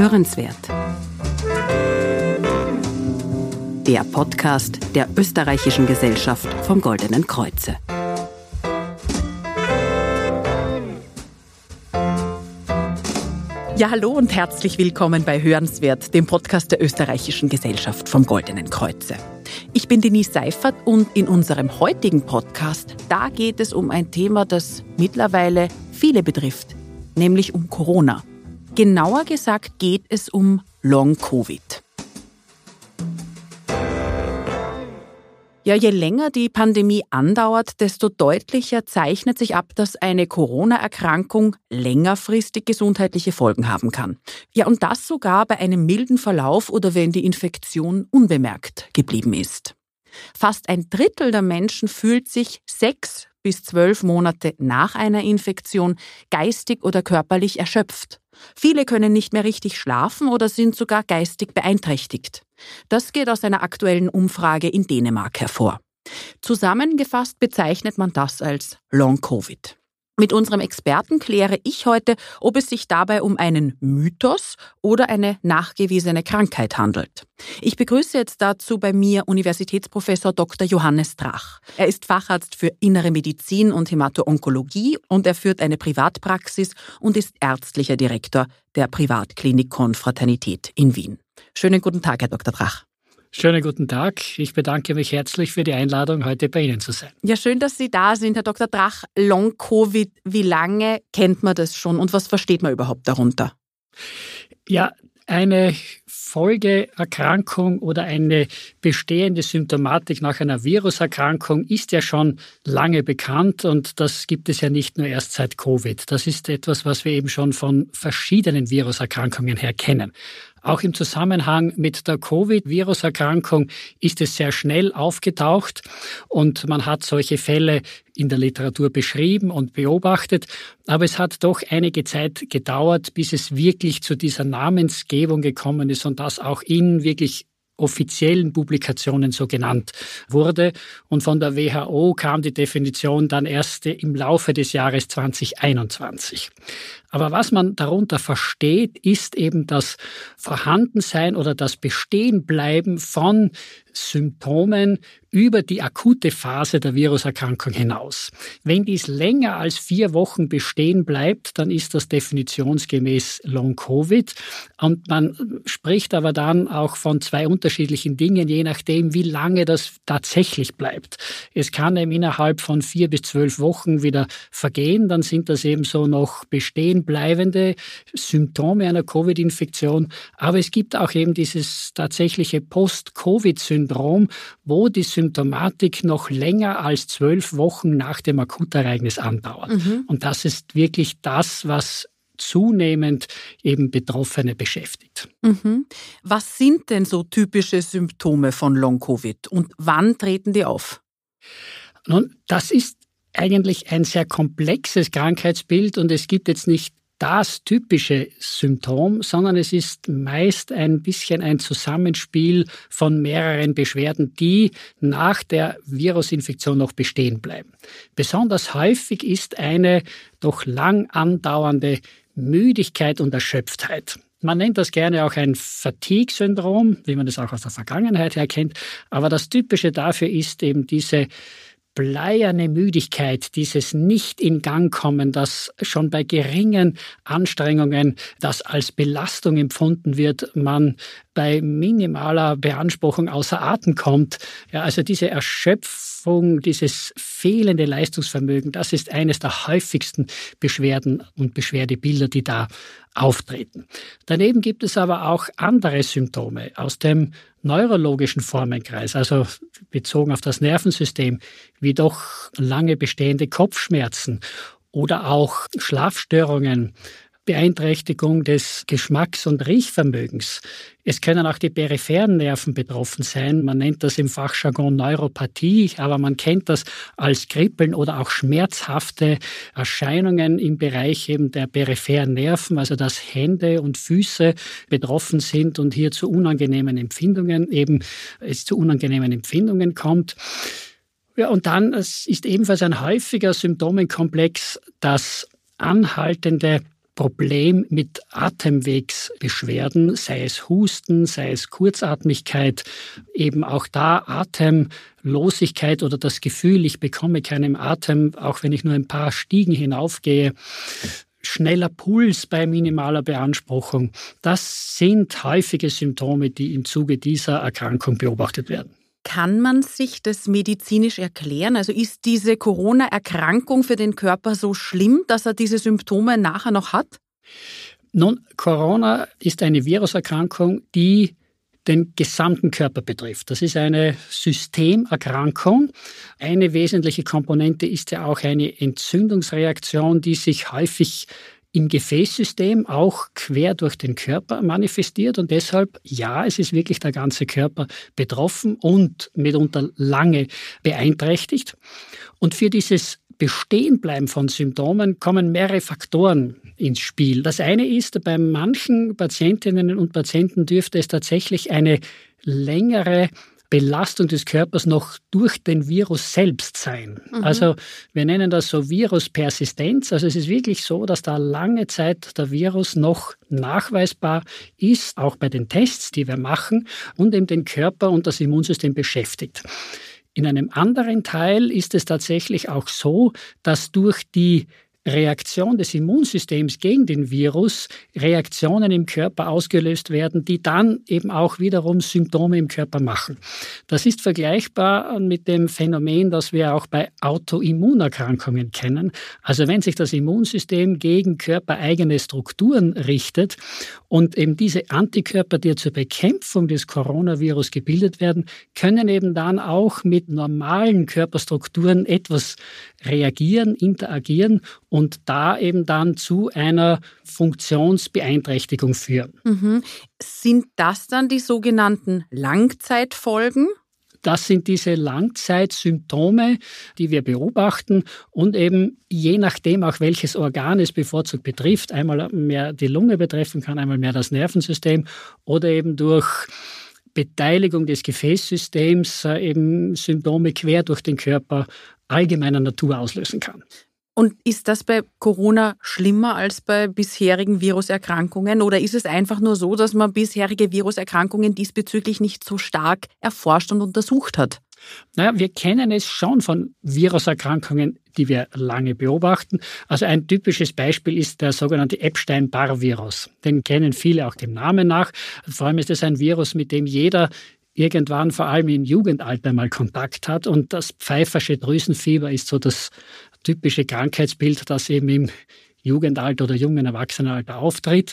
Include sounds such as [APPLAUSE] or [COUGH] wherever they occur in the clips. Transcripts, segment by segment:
Hörenswert. Der Podcast der Österreichischen Gesellschaft vom Goldenen Kreuze. Ja, hallo und herzlich willkommen bei Hörenswert, dem Podcast der Österreichischen Gesellschaft vom Goldenen Kreuze. Ich bin Denise Seifert und in unserem heutigen Podcast, da geht es um ein Thema, das mittlerweile viele betrifft, nämlich um Corona. Genauer gesagt geht es um Long-Covid. Ja, je länger die Pandemie andauert, desto deutlicher zeichnet sich ab, dass eine Corona-Erkrankung längerfristig gesundheitliche Folgen haben kann. Ja, und das sogar bei einem milden Verlauf oder wenn die Infektion unbemerkt geblieben ist. Fast ein Drittel der Menschen fühlt sich sechs bis zwölf Monate nach einer Infektion geistig oder körperlich erschöpft. Viele können nicht mehr richtig schlafen oder sind sogar geistig beeinträchtigt. Das geht aus einer aktuellen Umfrage in Dänemark hervor. Zusammengefasst bezeichnet man das als Long Covid. Mit unserem Experten kläre ich heute, ob es sich dabei um einen Mythos oder eine nachgewiesene Krankheit handelt. Ich begrüße jetzt dazu bei mir Universitätsprofessor Dr. Johannes Drach. Er ist Facharzt für Innere Medizin und Hämato-Onkologie und er führt eine Privatpraxis und ist ärztlicher Direktor der Privatklinik Konfraternität in Wien. Schönen guten Tag, Herr Dr. Drach. Schönen guten Tag. Ich bedanke mich herzlich für die Einladung, heute bei Ihnen zu sein. Ja, schön, dass Sie da sind, Herr Dr. Drach. Long-Covid, wie lange kennt man das schon und was versteht man überhaupt darunter? Ja, eine Folgeerkrankung oder eine bestehende Symptomatik nach einer Viruserkrankung ist ja schon lange bekannt und das gibt es ja nicht nur erst seit Covid. Das ist etwas, was wir eben schon von verschiedenen Viruserkrankungen her kennen. Auch im Zusammenhang mit der Covid-Viruserkrankung ist es sehr schnell aufgetaucht und man hat solche Fälle in der Literatur beschrieben und beobachtet. Aber es hat doch einige Zeit gedauert, bis es wirklich zu dieser Namensgebung gekommen ist und das auch in wirklich offiziellen Publikationen so genannt wurde. Und von der WHO kam die Definition dann erst im Laufe des Jahres 2021. Aber was man darunter versteht, ist eben das Vorhandensein oder das Bestehenbleiben von Symptomen über die akute Phase der Viruserkrankung hinaus. Wenn dies länger als vier Wochen bestehen bleibt, dann ist das definitionsgemäß Long-Covid. Und man spricht aber dann auch von zwei unterschiedlichen Dingen, je nachdem, wie lange das tatsächlich bleibt. Es kann eben innerhalb von vier bis zwölf Wochen wieder vergehen, dann sind das eben so noch bestehen bleibende Symptome einer Covid-Infektion. Aber es gibt auch eben dieses tatsächliche Post-Covid-Syndrom, wo die Symptomatik noch länger als zwölf Wochen nach dem Akutereignis andauert. Mhm. Und das ist wirklich das, was zunehmend eben Betroffene beschäftigt. Mhm. Was sind denn so typische Symptome von Long-Covid und wann treten die auf? Nun, das ist eigentlich ein sehr komplexes Krankheitsbild und es gibt jetzt nicht das typische Symptom, sondern es ist meist ein bisschen ein Zusammenspiel von mehreren Beschwerden, die nach der Virusinfektion noch bestehen bleiben. Besonders häufig ist eine doch lang andauernde Müdigkeit und Erschöpftheit. Man nennt das gerne auch ein Fatigue-Syndrom, wie man es auch aus der Vergangenheit her kennt. Aber das Typische dafür ist eben diese bleierne Müdigkeit, dieses nicht in Gang kommen, das schon bei geringen Anstrengungen, das als Belastung empfunden wird, man bei minimaler Beanspruchung außer Atem kommt. Ja, also diese Erschöpfung, dieses fehlende Leistungsvermögen, das ist eines der häufigsten Beschwerden und Beschwerdebilder, die da auftreten. Daneben gibt es aber auch andere Symptome aus dem neurologischen Formenkreis, also bezogen auf das Nervensystem, wie doch lange bestehende Kopfschmerzen oder auch Schlafstörungen, Beeinträchtigung des Geschmacks- und Riechvermögens. Es können auch die peripheren Nerven betroffen sein. Man nennt das im Fachjargon Neuropathie, aber man kennt das als Kribbeln oder auch schmerzhafte Erscheinungen im Bereich eben der peripheren Nerven, also dass Hände und Füße betroffen sind und hier zu unangenehmen Empfindungen eben es zu unangenehmen Empfindungen kommt. Ja, und dann ist ebenfalls ein häufiger Symptomenkomplex das anhaltende Problem mit Atemwegsbeschwerden, sei es Husten, sei es Kurzatmigkeit, eben auch da Atemlosigkeit oder das Gefühl, ich bekomme keinen Atem, auch wenn ich nur ein paar Stiegen hinaufgehe schneller Puls bei minimaler Beanspruchung. Das sind häufige Symptome, die im Zuge dieser Erkrankung beobachtet werden. Kann man sich das medizinisch erklären? Also ist diese Corona-Erkrankung für den Körper so schlimm, dass er diese Symptome nachher noch hat? Nun, Corona ist eine Viruserkrankung, die den gesamten Körper betrifft. Das ist eine Systemerkrankung. Eine wesentliche Komponente ist ja auch eine Entzündungsreaktion, die sich häufig im Gefäßsystem auch quer durch den Körper manifestiert und deshalb, ja, es ist wirklich der ganze Körper betroffen und mitunter lange beeinträchtigt. Und für dieses Bestehenbleiben von Symptomen kommen mehrere Faktoren ins Spiel. Das eine ist, bei manchen Patientinnen und Patienten dürfte es tatsächlich eine längere Belastung des Körpers noch durch den Virus selbst sein. Mhm. Also wir nennen das so Viruspersistenz. Also es ist wirklich so, dass da lange Zeit der Virus noch nachweisbar ist, auch bei den Tests, die wir machen, und eben den Körper und das Immunsystem beschäftigt. In einem anderen Teil ist es tatsächlich auch so, dass durch die Reaktion des Immunsystems gegen den Virus Reaktionen im Körper ausgelöst werden, die dann eben auch wiederum Symptome im Körper machen. Das ist vergleichbar mit dem Phänomen, das wir auch bei Autoimmunerkrankungen kennen. Also wenn sich das Immunsystem gegen körpereigene Strukturen richtet und eben diese Antikörper, die zur Bekämpfung des Coronavirus gebildet werden, können eben dann auch mit normalen Körperstrukturen etwas reagieren, interagieren und da eben dann zu einer Funktionsbeeinträchtigung führen. Mhm. Sind das dann die sogenannten Langzeitfolgen? Das sind diese Langzeitsymptome, die wir beobachten und eben je nachdem auch welches Organ es bevorzugt betrifft, einmal mehr die Lunge betreffen kann, einmal mehr das Nervensystem oder eben durch Beteiligung des Gefäßsystems äh, eben Symptome quer durch den Körper allgemeiner Natur auslösen kann. Und ist das bei Corona schlimmer als bei bisherigen Viruserkrankungen oder ist es einfach nur so, dass man bisherige Viruserkrankungen diesbezüglich nicht so stark erforscht und untersucht hat? Naja, wir kennen es schon von Viruserkrankungen, die wir lange beobachten. Also ein typisches Beispiel ist der sogenannte Epstein-Barr-Virus. Den kennen viele auch dem Namen nach. Vor allem ist es ein Virus, mit dem jeder irgendwann vor allem im Jugendalter mal Kontakt hat. Und das pfeifersche Drüsenfieber ist so das typische Krankheitsbild, das eben im Jugendalter oder jungen Erwachsenenalter auftritt.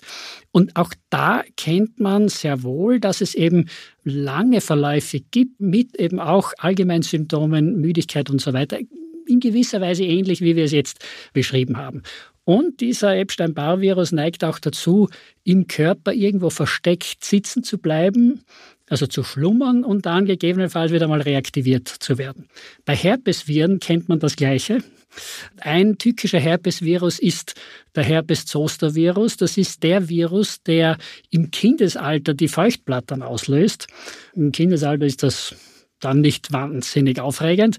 Und auch da kennt man sehr wohl, dass es eben lange Verläufe gibt mit eben auch allgemeinen Symptomen, Müdigkeit und so weiter. In gewisser Weise ähnlich, wie wir es jetzt beschrieben haben. Und dieser Epstein-Barr-Virus neigt auch dazu, im Körper irgendwo versteckt sitzen zu bleiben, also zu schlummern und dann gegebenenfalls wieder mal reaktiviert zu werden. Bei Herpesviren kennt man das Gleiche. Ein tückischer Herpesvirus ist der Herpes-Zoster-Virus. Das ist der Virus, der im Kindesalter die Feuchtblattern auslöst. Im Kindesalter ist das dann nicht wahnsinnig aufregend.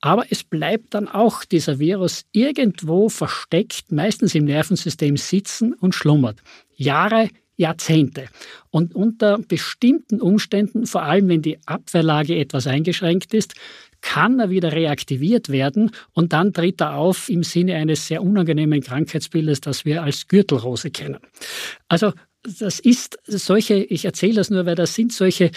Aber es bleibt dann auch dieser Virus irgendwo versteckt, meistens im Nervensystem sitzen und schlummert. Jahre, Jahrzehnte. Und unter bestimmten Umständen, vor allem wenn die Abwehrlage etwas eingeschränkt ist, kann er wieder reaktiviert werden und dann tritt er auf im Sinne eines sehr unangenehmen Krankheitsbildes, das wir als Gürtelrose kennen. Also das ist solche, ich erzähle das nur, weil das sind solche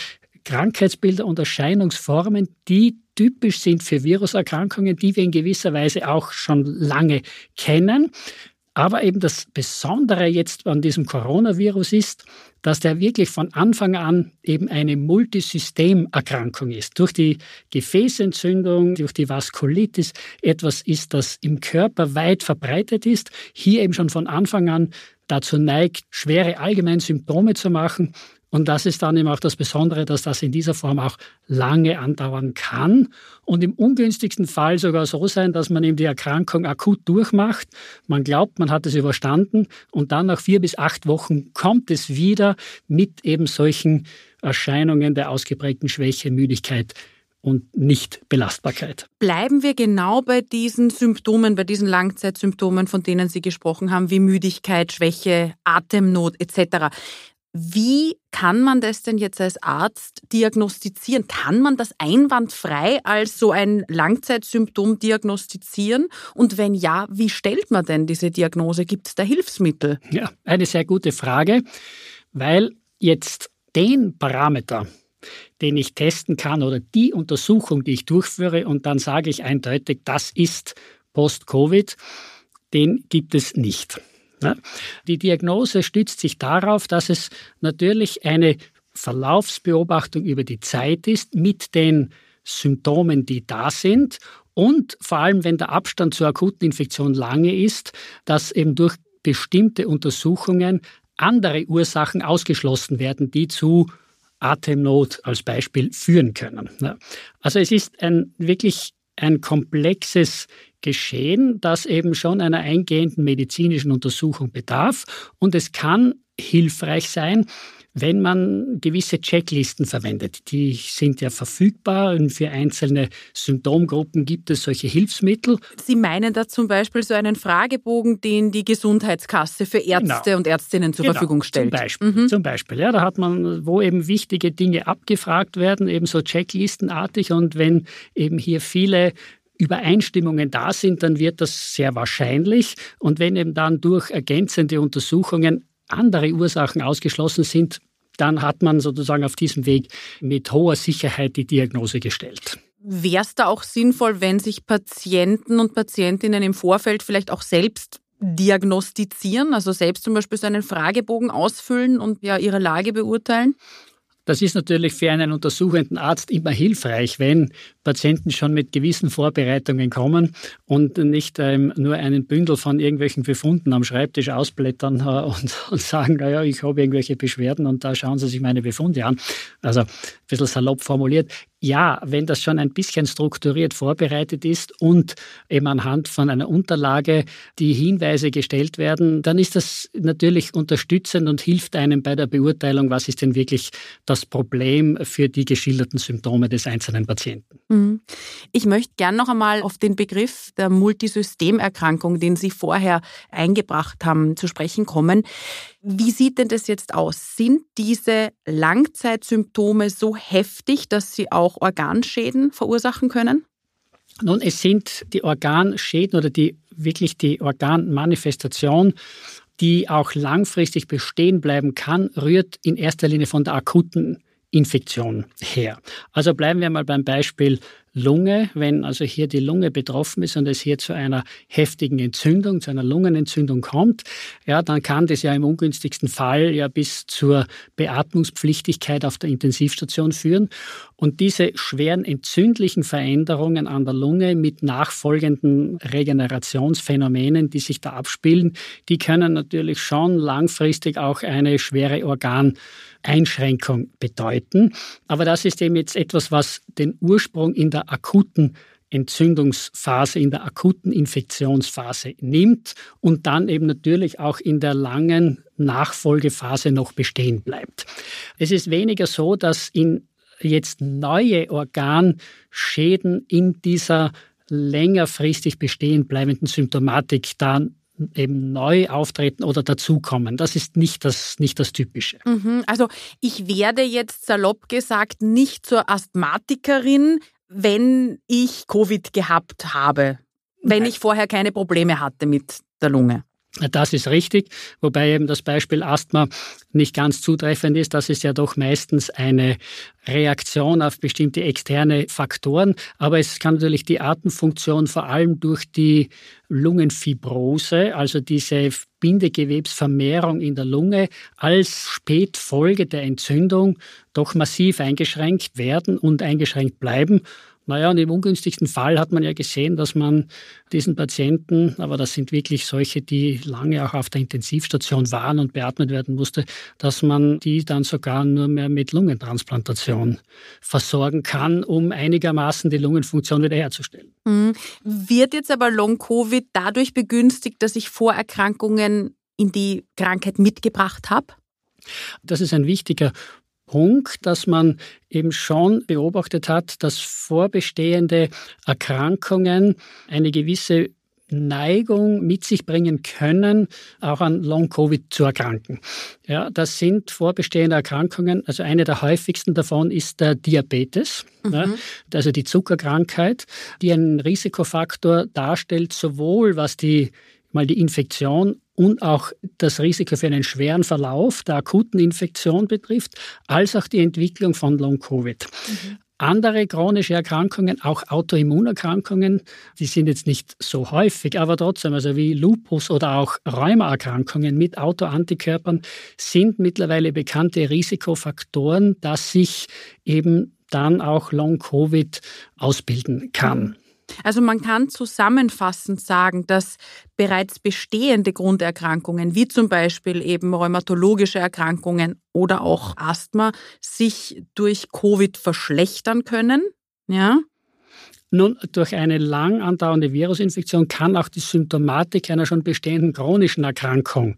Krankheitsbilder und Erscheinungsformen, die typisch sind für Viruserkrankungen, die wir in gewisser Weise auch schon lange kennen. Aber eben das Besondere jetzt an diesem Coronavirus ist, dass der wirklich von Anfang an eben eine Multisystemerkrankung ist. Durch die Gefäßentzündung, durch die Vaskulitis etwas ist, das im Körper weit verbreitet ist, hier eben schon von Anfang an dazu neigt, schwere allgemeine Symptome zu machen und das ist dann eben auch das Besondere, dass das in dieser Form auch lange andauern kann und im ungünstigsten Fall sogar so sein, dass man eben die Erkrankung akut durchmacht. Man glaubt, man hat es überstanden und dann nach vier bis acht Wochen kommt es wieder mit eben solchen Erscheinungen der ausgeprägten Schwäche, Müdigkeit, und Nicht-Belastbarkeit. Bleiben wir genau bei diesen Symptomen, bei diesen Langzeitsymptomen, von denen Sie gesprochen haben, wie Müdigkeit, Schwäche, Atemnot etc. Wie kann man das denn jetzt als Arzt diagnostizieren? Kann man das einwandfrei als so ein Langzeitsymptom diagnostizieren? Und wenn ja, wie stellt man denn diese Diagnose? Gibt es da Hilfsmittel? Ja, eine sehr gute Frage, weil jetzt den Parameter, den ich testen kann oder die Untersuchung, die ich durchführe und dann sage ich eindeutig, das ist Post-Covid, den gibt es nicht. Die Diagnose stützt sich darauf, dass es natürlich eine Verlaufsbeobachtung über die Zeit ist mit den Symptomen, die da sind. Und vor allem, wenn der Abstand zur akuten Infektion lange ist, dass eben durch bestimmte Untersuchungen andere Ursachen ausgeschlossen werden, die zu Atemnot als Beispiel führen können. Also es ist ein wirklich ein komplexes Geschehen, das eben schon einer eingehenden medizinischen Untersuchung bedarf. Und es kann hilfreich sein, wenn man gewisse Checklisten verwendet. Die sind ja verfügbar und für einzelne Symptomgruppen gibt es solche Hilfsmittel. Sie meinen da zum Beispiel so einen Fragebogen, den die Gesundheitskasse für Ärzte genau. und Ärztinnen zur genau. Verfügung stellt. Zum Beispiel, mhm. zum Beispiel. Ja, da hat man, wo eben wichtige Dinge abgefragt werden, eben so checklistenartig und wenn eben hier viele Übereinstimmungen da sind, dann wird das sehr wahrscheinlich. Und wenn eben dann durch ergänzende Untersuchungen andere Ursachen ausgeschlossen sind, dann hat man sozusagen auf diesem Weg mit hoher Sicherheit die Diagnose gestellt. Wäre es da auch sinnvoll, wenn sich Patienten und Patientinnen im Vorfeld vielleicht auch selbst diagnostizieren, also selbst zum Beispiel so einen Fragebogen ausfüllen und ja ihre Lage beurteilen? Das ist natürlich für einen untersuchenden Arzt immer hilfreich, wenn Patienten schon mit gewissen Vorbereitungen kommen und nicht ähm, nur einen Bündel von irgendwelchen Befunden am Schreibtisch ausblättern äh, [LAUGHS] und, und sagen, naja, ich habe irgendwelche Beschwerden und da schauen Sie sich meine Befunde an. Also ein bisschen salopp formuliert ja, wenn das schon ein bisschen strukturiert vorbereitet ist und eben anhand von einer Unterlage die Hinweise gestellt werden, dann ist das natürlich unterstützend und hilft einem bei der Beurteilung, was ist denn wirklich das Problem für die geschilderten Symptome des einzelnen Patienten. Mhm. Ich möchte gern noch einmal auf den Begriff der Multisystemerkrankung, den Sie vorher eingebracht haben, zu sprechen kommen. Wie sieht denn das jetzt aus? Sind diese Langzeitsymptome so heftig, dass sie auch Organschäden verursachen können? Nun, es sind die Organschäden oder die wirklich die Organmanifestation, die auch langfristig bestehen bleiben kann, rührt in erster Linie von der akuten Infektion her. Also bleiben wir mal beim Beispiel Lunge, wenn also hier die Lunge betroffen ist und es hier zu einer heftigen Entzündung, zu einer Lungenentzündung kommt, ja, dann kann das ja im ungünstigsten Fall ja bis zur Beatmungspflichtigkeit auf der Intensivstation führen. Und diese schweren entzündlichen Veränderungen an der Lunge mit nachfolgenden Regenerationsphänomenen, die sich da abspielen, die können natürlich schon langfristig auch eine schwere Organeinschränkung bedeuten. Aber das ist eben jetzt etwas, was den Ursprung in der akuten Entzündungsphase, in der akuten Infektionsphase nimmt und dann eben natürlich auch in der langen Nachfolgephase noch bestehen bleibt. Es ist weniger so, dass in jetzt neue Organschäden in dieser längerfristig bestehen bleibenden Symptomatik dann eben neu auftreten oder dazukommen. Das ist nicht das, nicht das Typische. Mhm, also ich werde jetzt salopp gesagt nicht zur Asthmatikerin, wenn ich Covid gehabt habe, wenn Nein. ich vorher keine Probleme hatte mit der Lunge. Das ist richtig, wobei eben das Beispiel Asthma nicht ganz zutreffend ist. Das ist ja doch meistens eine Reaktion auf bestimmte externe Faktoren. Aber es kann natürlich die Atemfunktion vor allem durch die Lungenfibrose, also diese Bindegewebsvermehrung in der Lunge, als Spätfolge der Entzündung doch massiv eingeschränkt werden und eingeschränkt bleiben. Naja, und im ungünstigsten Fall hat man ja gesehen, dass man diesen Patienten, aber das sind wirklich solche, die lange auch auf der Intensivstation waren und beatmet werden musste, dass man die dann sogar nur mehr mit Lungentransplantation versorgen kann, um einigermaßen die Lungenfunktion wiederherzustellen. Mhm. Wird jetzt aber Long-Covid dadurch begünstigt, dass ich Vorerkrankungen in die Krankheit mitgebracht habe? Das ist ein wichtiger Punkt, dass man eben schon beobachtet hat, dass vorbestehende Erkrankungen eine gewisse Neigung mit sich bringen können, auch an Long-Covid zu erkranken. Ja, das sind vorbestehende Erkrankungen. Also eine der häufigsten davon ist der Diabetes, mhm. ja, also die Zuckerkrankheit, die einen Risikofaktor darstellt, sowohl was die mal die Infektion und auch das Risiko für einen schweren Verlauf der akuten Infektion betrifft, als auch die Entwicklung von Long-Covid. Mhm. Andere chronische Erkrankungen, auch Autoimmunerkrankungen, die sind jetzt nicht so häufig, aber trotzdem, also wie Lupus oder auch Rheumaerkrankungen mit Autoantikörpern, sind mittlerweile bekannte Risikofaktoren, dass sich eben dann auch Long-Covid ausbilden kann. Also man kann zusammenfassend sagen, dass bereits bestehende Grunderkrankungen, wie zum Beispiel eben rheumatologische Erkrankungen oder auch Asthma, sich durch Covid verschlechtern können. Ja? Nun, durch eine lang andauernde Virusinfektion kann auch die Symptomatik einer schon bestehenden chronischen Erkrankung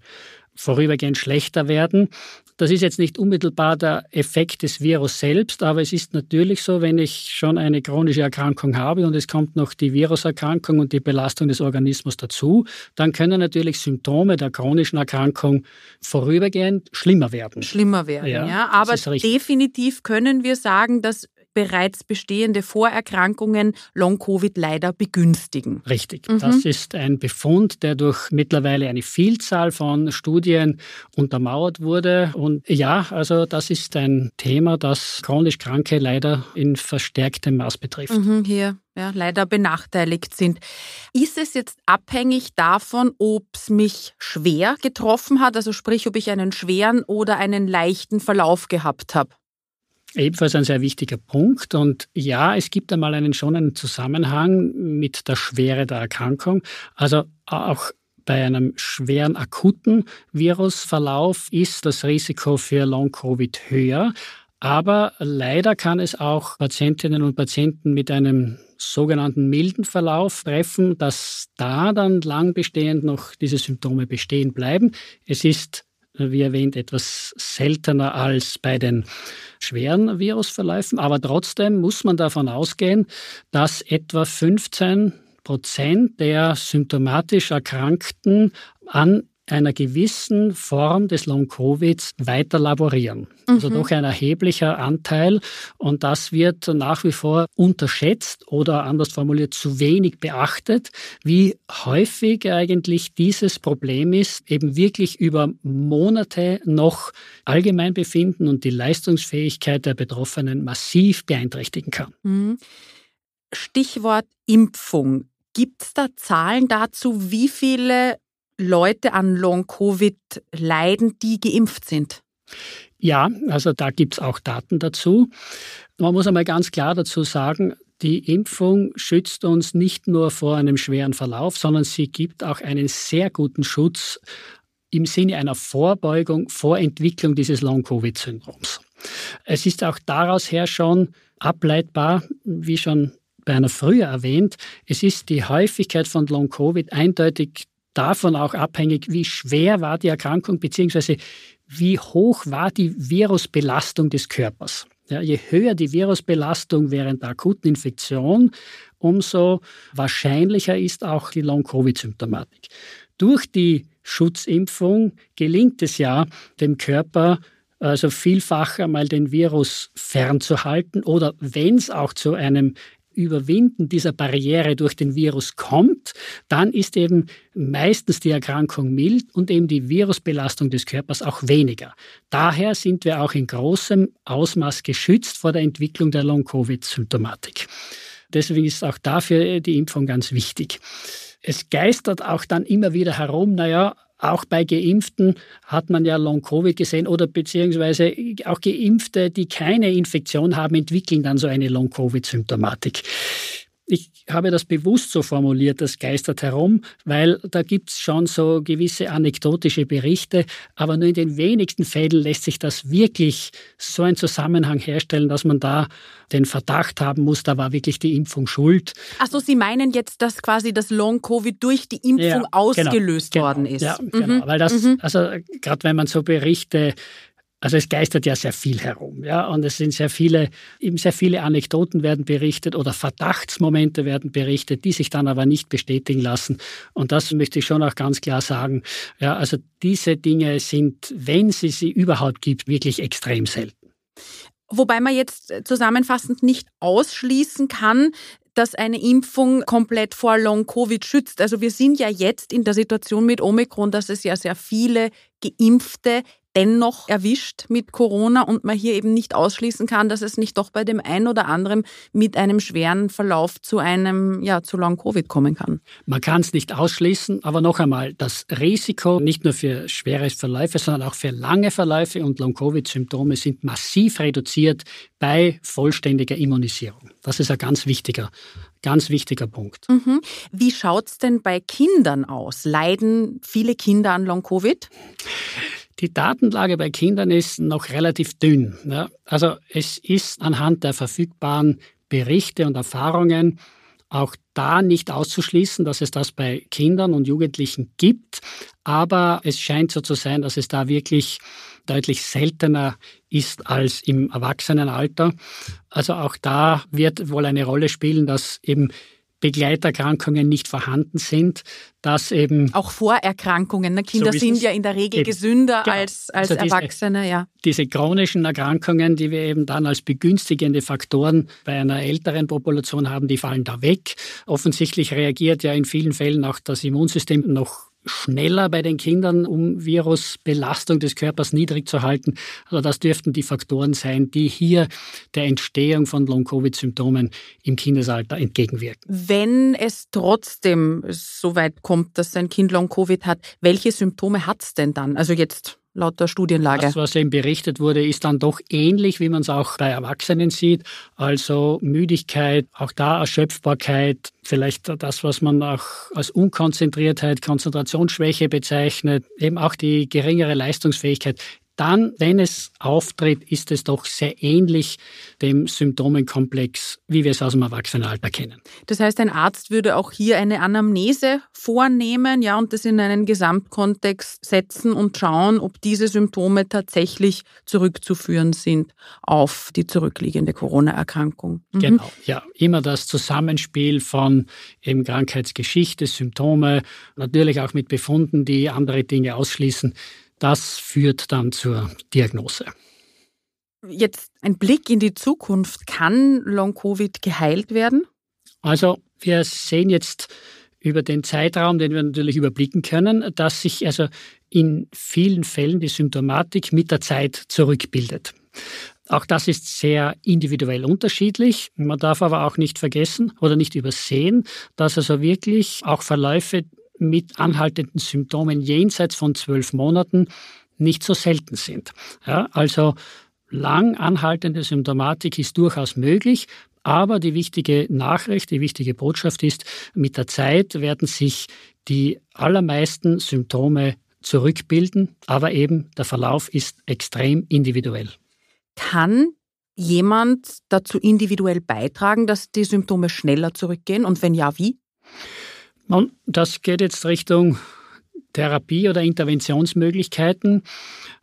vorübergehend schlechter werden. Das ist jetzt nicht unmittelbar der Effekt des Virus selbst, aber es ist natürlich so, wenn ich schon eine chronische Erkrankung habe und es kommt noch die Viruserkrankung und die Belastung des Organismus dazu, dann können natürlich Symptome der chronischen Erkrankung vorübergehend schlimmer werden. Schlimmer werden, ja. ja. Aber definitiv können wir sagen, dass bereits bestehende Vorerkrankungen Long-Covid leider begünstigen. Richtig. Mhm. Das ist ein Befund, der durch mittlerweile eine Vielzahl von Studien untermauert wurde. Und ja, also das ist ein Thema, das chronisch Kranke leider in verstärktem Maß betrifft. Mhm, hier ja, leider benachteiligt sind. Ist es jetzt abhängig davon, ob es mich schwer getroffen hat, also sprich, ob ich einen schweren oder einen leichten Verlauf gehabt habe? Ebenfalls ein sehr wichtiger Punkt. Und ja, es gibt einmal einen schon einen Zusammenhang mit der Schwere der Erkrankung. Also auch bei einem schweren akuten Virusverlauf ist das Risiko für Long-Covid höher. Aber leider kann es auch Patientinnen und Patienten mit einem sogenannten milden Verlauf treffen, dass da dann lang bestehend noch diese Symptome bestehen bleiben. Es ist wie erwähnt, etwas seltener als bei den schweren Virusverläufen. Aber trotzdem muss man davon ausgehen, dass etwa 15 Prozent der symptomatisch Erkrankten an einer gewissen Form des Long-Covids weiter laborieren. Also mhm. Also doch ein erheblicher Anteil. Und das wird nach wie vor unterschätzt oder anders formuliert zu wenig beachtet, wie häufig eigentlich dieses Problem ist, eben wirklich über Monate noch Allgemeinbefinden und die Leistungsfähigkeit der Betroffenen massiv beeinträchtigen kann. Mhm. Stichwort Impfung. Gibt es da Zahlen dazu, wie viele Leute an Long-Covid leiden, die geimpft sind? Ja, also da gibt es auch Daten dazu. Man muss einmal ganz klar dazu sagen, die Impfung schützt uns nicht nur vor einem schweren Verlauf, sondern sie gibt auch einen sehr guten Schutz im Sinne einer Vorbeugung vor Entwicklung dieses Long-Covid-Syndroms. Es ist auch daraus her schon ableitbar, wie schon bei einer früher erwähnt, es ist die Häufigkeit von Long-Covid eindeutig davon auch abhängig, wie schwer war die Erkrankung bzw. wie hoch war die Virusbelastung des Körpers. Ja, je höher die Virusbelastung während der akuten Infektion, umso wahrscheinlicher ist auch die Long-Covid-Symptomatik. Durch die Schutzimpfung gelingt es ja dem Körper, also vielfach einmal den Virus fernzuhalten oder wenn es auch zu einem Überwinden dieser Barriere durch den Virus kommt, dann ist eben meistens die Erkrankung mild und eben die Virusbelastung des Körpers auch weniger. Daher sind wir auch in großem Ausmaß geschützt vor der Entwicklung der Long-Covid-Symptomatik. Deswegen ist auch dafür die Impfung ganz wichtig. Es geistert auch dann immer wieder herum, naja, auch bei Geimpften hat man ja Long-Covid gesehen oder beziehungsweise auch Geimpfte, die keine Infektion haben, entwickeln dann so eine Long-Covid-Symptomatik. Ich habe das bewusst so formuliert, das geistert herum, weil da gibt es schon so gewisse anekdotische Berichte, aber nur in den wenigsten Fällen lässt sich das wirklich so ein Zusammenhang herstellen, dass man da den Verdacht haben muss, da war wirklich die Impfung schuld. Achso, Sie meinen jetzt, dass quasi das Long-Covid durch die Impfung ja, genau, ausgelöst genau, worden ist? Ja, genau, mhm. weil das, mhm. also gerade wenn man so Berichte Also es geistert ja sehr viel herum, ja, und es sind sehr viele, eben sehr viele Anekdoten werden berichtet oder Verdachtsmomente werden berichtet, die sich dann aber nicht bestätigen lassen. Und das möchte ich schon auch ganz klar sagen. Ja, also diese Dinge sind, wenn sie sie überhaupt gibt, wirklich extrem selten. Wobei man jetzt zusammenfassend nicht ausschließen kann, dass eine Impfung komplett vor Long-Covid schützt. Also wir sind ja jetzt in der Situation mit Omikron, dass es ja sehr viele Geimpfte dennoch erwischt mit Corona und man hier eben nicht ausschließen kann, dass es nicht doch bei dem einen oder anderen mit einem schweren Verlauf zu einem, ja, zu Long-Covid kommen kann. Man kann es nicht ausschließen, aber noch einmal, das Risiko nicht nur für schwere Verläufe, sondern auch für lange Verläufe und Long-Covid-Symptome sind massiv reduziert bei vollständiger Immunisierung. Das ist ein ganz wichtiger Ganz wichtiger Punkt. Mhm. Wie schaut es denn bei Kindern aus? Leiden viele Kinder an Long-Covid? Die Datenlage bei Kindern ist noch relativ dünn. Ja. Also es ist anhand der verfügbaren Berichte und Erfahrungen auch da nicht auszuschließen, dass es das bei Kindern und Jugendlichen gibt. Aber es scheint so zu sein, dass es da wirklich deutlich seltener ist als im Erwachsenenalter. Also auch da wird wohl eine Rolle spielen, dass eben Begleiterkrankungen nicht vorhanden sind, dass eben auch Vorerkrankungen. Ne? Kinder so sind ja in der Regel eben. gesünder genau. als, als also diese, Erwachsene. Ja. Diese chronischen Erkrankungen, die wir eben dann als begünstigende Faktoren bei einer älteren Population haben, die fallen da weg. Offensichtlich reagiert ja in vielen Fällen auch das Immunsystem noch schneller bei den Kindern, um Virusbelastung des Körpers niedrig zu halten. Also das dürften die Faktoren sein, die hier der Entstehung von Long-Covid-Symptomen im Kindesalter entgegenwirken. Wenn es trotzdem so weit kommt, dass ein Kind Long-Covid hat, welche Symptome hat es denn dann? Also jetzt laut der Studienlage. Das, was eben berichtet wurde, ist dann doch ähnlich, wie man es auch bei Erwachsenen sieht. Also Müdigkeit, auch da Erschöpfbarkeit, vielleicht das, was man auch als Unkonzentriertheit, Konzentrationsschwäche bezeichnet, eben auch die geringere Leistungsfähigkeit dann, wenn es auftritt, ist es doch sehr ähnlich dem Symptomenkomplex, wie wir es aus dem Erwachsenenalter kennen. Das heißt, ein Arzt würde auch hier eine Anamnese vornehmen, ja, und das in einen Gesamtkontext setzen und schauen, ob diese Symptome tatsächlich zurückzuführen sind auf die zurückliegende Corona-Erkrankung. Mhm. Genau, ja, immer das Zusammenspiel von eben Krankheitsgeschichte, Symptome, natürlich auch mit Befunden, die andere Dinge ausschließen das führt dann zur Diagnose. Jetzt ein Blick in die Zukunft. Kann Long-Covid geheilt werden? Also wir sehen jetzt über den Zeitraum, den wir natürlich überblicken können, dass sich also in vielen Fällen die Symptomatik mit der Zeit zurückbildet. Auch das ist sehr individuell unterschiedlich. Man darf aber auch nicht vergessen oder nicht übersehen, dass also wirklich auch Verläufe mit anhaltenden Symptomen jenseits von zwölf Monaten nicht so selten sind. Ja, also lang anhaltende Symptomatik ist durchaus möglich, aber die wichtige Nachricht, die wichtige Botschaft ist, mit der Zeit werden sich die allermeisten Symptome zurückbilden, aber eben der Verlauf ist extrem individuell. Kann jemand dazu individuell beitragen, dass die Symptome schneller zurückgehen und wenn ja, wie? Nun, das geht jetzt Richtung Therapie oder Interventionsmöglichkeiten.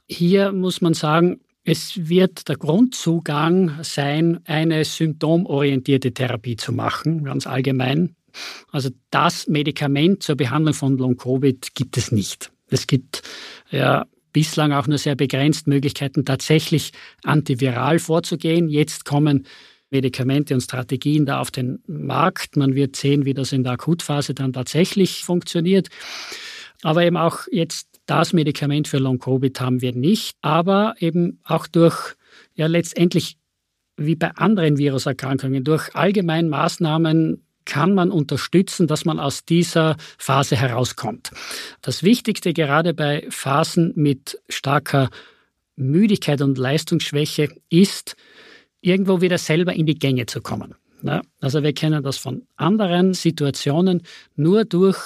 Hier muss man sagen, es wird der Grundzugang sein, eine symptomorientierte Therapie zu machen, ganz allgemein. Also das Medikament zur Behandlung von Long-Covid gibt es nicht. Es gibt ja bislang auch nur sehr begrenzt Möglichkeiten, tatsächlich antiviral vorzugehen. Jetzt kommen Medikamente und Strategien da auf den Markt. Man wird sehen, wie das in der Akutphase dann tatsächlich funktioniert. Aber eben auch jetzt das Medikament für Long-Covid haben wir nicht, aber eben auch durch ja letztendlich wie bei anderen Viruserkrankungen durch allgemeine Maßnahmen kann man unterstützen, dass man aus dieser Phase herauskommt. Das Wichtigste gerade bei Phasen mit starker Müdigkeit und Leistungsschwäche ist, irgendwo wieder selber in die Gänge zu kommen. Ja, also wir kennen das von anderen Situationen. Nur durch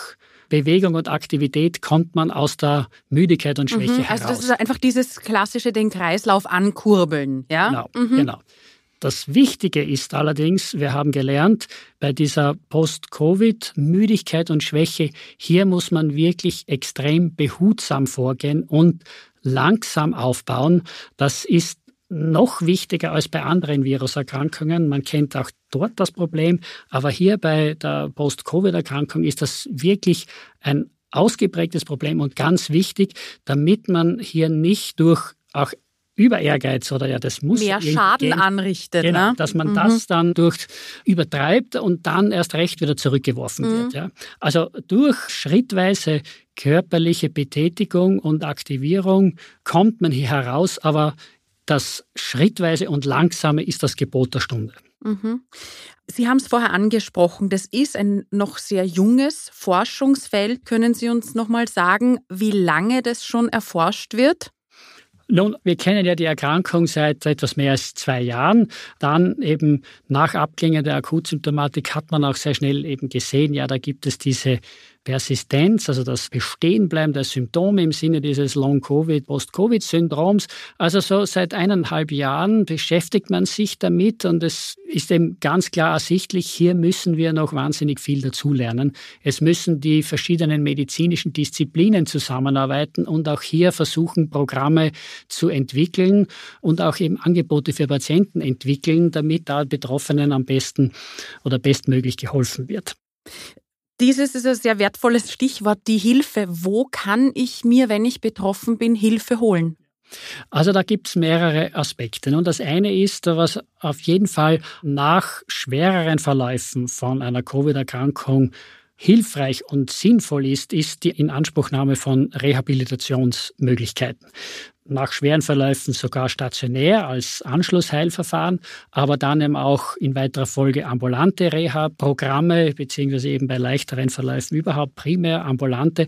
Bewegung und Aktivität kommt man aus der Müdigkeit und Schwäche mhm, also heraus. Also das ist einfach dieses klassische den Kreislauf ankurbeln, ja? Genau, mhm. genau. Das Wichtige ist allerdings, wir haben gelernt, bei dieser Post-Covid-Müdigkeit und Schwäche, hier muss man wirklich extrem behutsam vorgehen und langsam aufbauen. Das ist noch wichtiger als bei anderen Viruserkrankungen. Man kennt auch dort das Problem, aber hier bei der Post-Covid-Erkrankung ist das wirklich ein ausgeprägtes Problem und ganz wichtig, damit man hier nicht durch auch über Ehrgeiz oder ja, das muss mehr Schaden gehen, anrichtet, genau, ne? dass man mhm. das dann durch übertreibt und dann erst recht wieder zurückgeworfen mhm. wird. Ja. Also durch schrittweise körperliche Betätigung und Aktivierung kommt man hier heraus, aber das schrittweise und langsame ist das Gebot der Stunde. Mhm. Sie haben es vorher angesprochen, das ist ein noch sehr junges Forschungsfeld. Können Sie uns noch mal sagen, wie lange das schon erforscht wird? Nun, wir kennen ja die Erkrankung seit etwas mehr als zwei Jahren. Dann eben nach Abklingen der Akutsymptomatik hat man auch sehr schnell eben gesehen, ja, da gibt es diese Persistenz, also das Bestehenbleiben der Symptome im Sinne dieses Long-Covid, Post-Covid-Syndroms. Also so seit eineinhalb Jahren beschäftigt man sich damit und es ist eben ganz klar ersichtlich, hier müssen wir noch wahnsinnig viel dazulernen. Es müssen die verschiedenen medizinischen Disziplinen zusammenarbeiten und auch hier versuchen, Programme zu entwickeln und auch eben Angebote für Patienten entwickeln, damit da Betroffenen am besten oder bestmöglich geholfen wird. Dieses ist ein sehr wertvolles Stichwort, die Hilfe. Wo kann ich mir, wenn ich betroffen bin, Hilfe holen? Also da gibt es mehrere Aspekte. Und das eine ist, was auf jeden Fall nach schwereren Verläufen von einer Covid-Erkrankung hilfreich und sinnvoll ist, ist die Inanspruchnahme von Rehabilitationsmöglichkeiten nach schweren Verläufen sogar stationär als Anschlussheilverfahren, aber dann eben auch in weiterer Folge ambulante Reha-Programme, beziehungsweise eben bei leichteren Verläufen überhaupt primär ambulante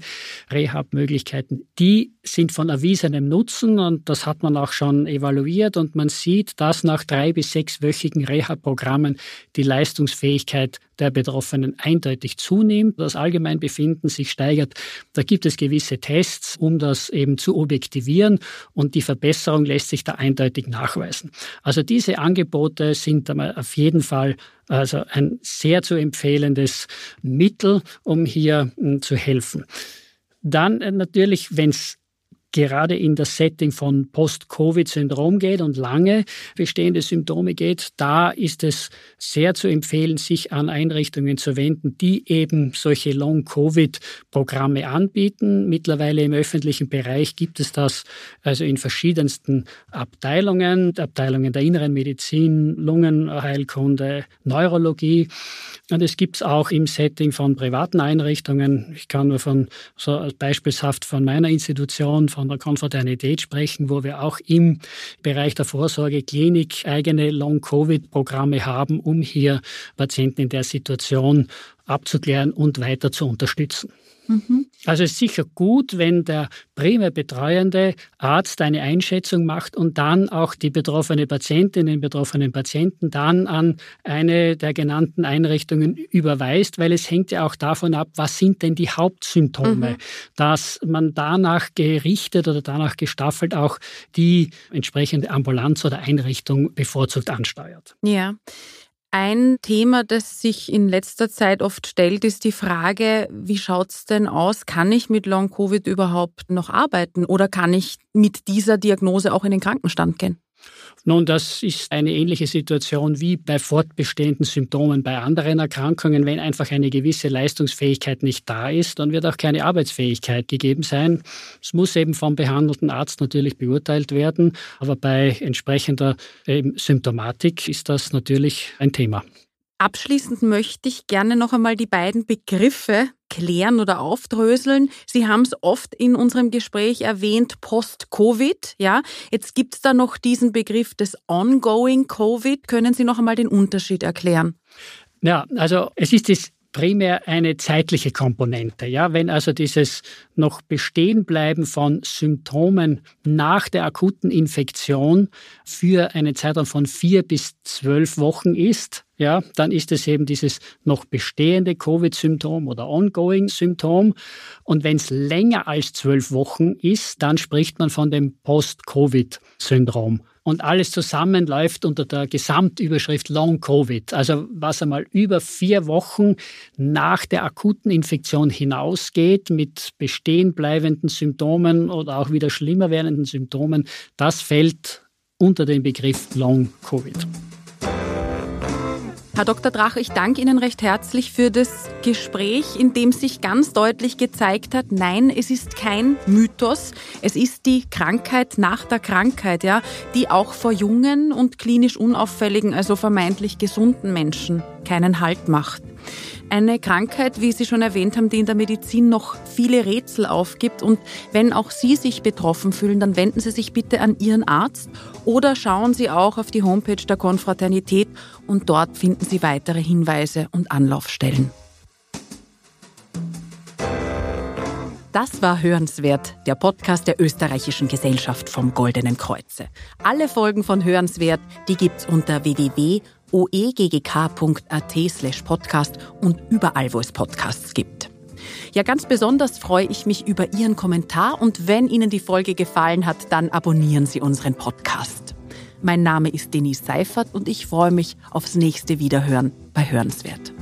Reha-Möglichkeiten. Die sind von erwiesenem Nutzen und das hat man auch schon evaluiert und man sieht, dass nach drei bis sechswöchigen Reha-Programmen die Leistungsfähigkeit der Betroffenen eindeutig zunimmt, das Allgemeinbefinden sich steigert. Da gibt es gewisse Tests, um das eben zu objektivieren und die Verbesserung lässt sich da eindeutig nachweisen. Also diese Angebote sind auf jeden Fall also ein sehr zu empfehlendes Mittel, um hier hm, zu helfen. Dann äh, natürlich, wenn es gerade in das Setting von Post-Covid-Syndrom geht und lange bestehende Symptome geht, da ist es sehr zu empfehlen, sich an Einrichtungen zu wenden, die eben solche Long-Covid-Programme anbieten. Mittlerweile im öffentlichen Bereich gibt es das also in verschiedensten Abteilungen, Abteilungen der inneren Medizin, Lungenheilkunde, Neurologie. Und es gibt es auch im Setting von privaten Einrichtungen. Ich kann nur von so beispielshaft von meiner Institution, von der Konfraternität sprechen, wo wir auch im Bereich der Vorsorgeklinik eigene Long-Covid-Programme haben, um hier Patienten in der Situation abzuklären und weiter zu unterstützen. Mhm. Also es ist sicher gut, wenn der primär betreuende Arzt eine Einschätzung macht und dann auch die betroffene Patientin, den betroffenen Patienten dann an eine der genannten Einrichtungen überweist, weil es hängt ja auch davon ab, was sind denn die Hauptsymptome, mhm. dass man danach gerichtet oder danach gestaffelt auch die entsprechende Ambulanz oder Einrichtung bevorzugt ansteuert. Ja. Ein Thema, das sich in letzter Zeit oft stellt, ist die Frage, wie schaut's denn aus? Kann ich mit Long-Covid überhaupt noch arbeiten oder kann ich mit dieser Diagnose auch in den Krankenstand gehen? Nun, das ist eine ähnliche Situation wie bei fortbestehenden Symptomen bei anderen Erkrankungen. Wenn einfach eine gewisse Leistungsfähigkeit nicht da ist, dann wird auch keine Arbeitsfähigkeit gegeben sein. Es muss eben vom behandelten Arzt natürlich beurteilt werden, aber bei entsprechender Symptomatik ist das natürlich ein Thema. Abschließend möchte ich gerne noch einmal die beiden Begriffe klären oder aufdröseln. Sie haben es oft in unserem Gespräch erwähnt, Post-Covid. Ja, jetzt gibt es da noch diesen Begriff des Ongoing Covid. Können Sie noch einmal den Unterschied erklären? Ja, also es ist das primär eine zeitliche Komponente. Ja, wenn also dieses noch Bestehenbleiben von Symptomen nach der akuten Infektion für einen Zeitraum von vier bis zwölf Wochen ist, ja, dann ist es eben dieses noch bestehende Covid-Symptom oder Ongoing-Symptom. Und wenn es länger als zwölf Wochen ist, dann spricht man von dem Post-Covid-Syndrom. Und alles zusammen läuft unter der Gesamtüberschrift Long Covid. Also was einmal über vier Wochen nach der akuten Infektion hinausgeht mit bestehen bleibenden Symptomen oder auch wieder schlimmer werdenden Symptomen, das fällt unter den Begriff Long Covid. Herr Dr. Drach, ich danke Ihnen recht herzlich für das Gespräch, in dem sich ganz deutlich gezeigt hat, nein, es ist kein Mythos, es ist die Krankheit nach der Krankheit, ja, die auch vor jungen und klinisch unauffälligen, also vermeintlich gesunden Menschen keinen Halt macht. Eine Krankheit, wie Sie schon erwähnt haben, die in der Medizin noch viele Rätsel aufgibt. Und wenn auch Sie sich betroffen fühlen, dann wenden Sie sich bitte an Ihren Arzt oder schauen Sie auch auf die Homepage der Konfraternität und dort finden Sie weitere Hinweise und Anlaufstellen. Das war Hörenswert, der Podcast der österreichischen Gesellschaft vom Goldenen Kreuze. Alle Folgen von Hörenswert, die gibt's unter www oeggk.at slash podcast und überall, wo es Podcasts gibt. Ja, ganz besonders freue ich mich über Ihren Kommentar und wenn Ihnen die Folge gefallen hat, dann abonnieren Sie unseren Podcast. Mein Name ist Denise Seifert und ich freue mich aufs nächste Wiederhören bei Hörenswert.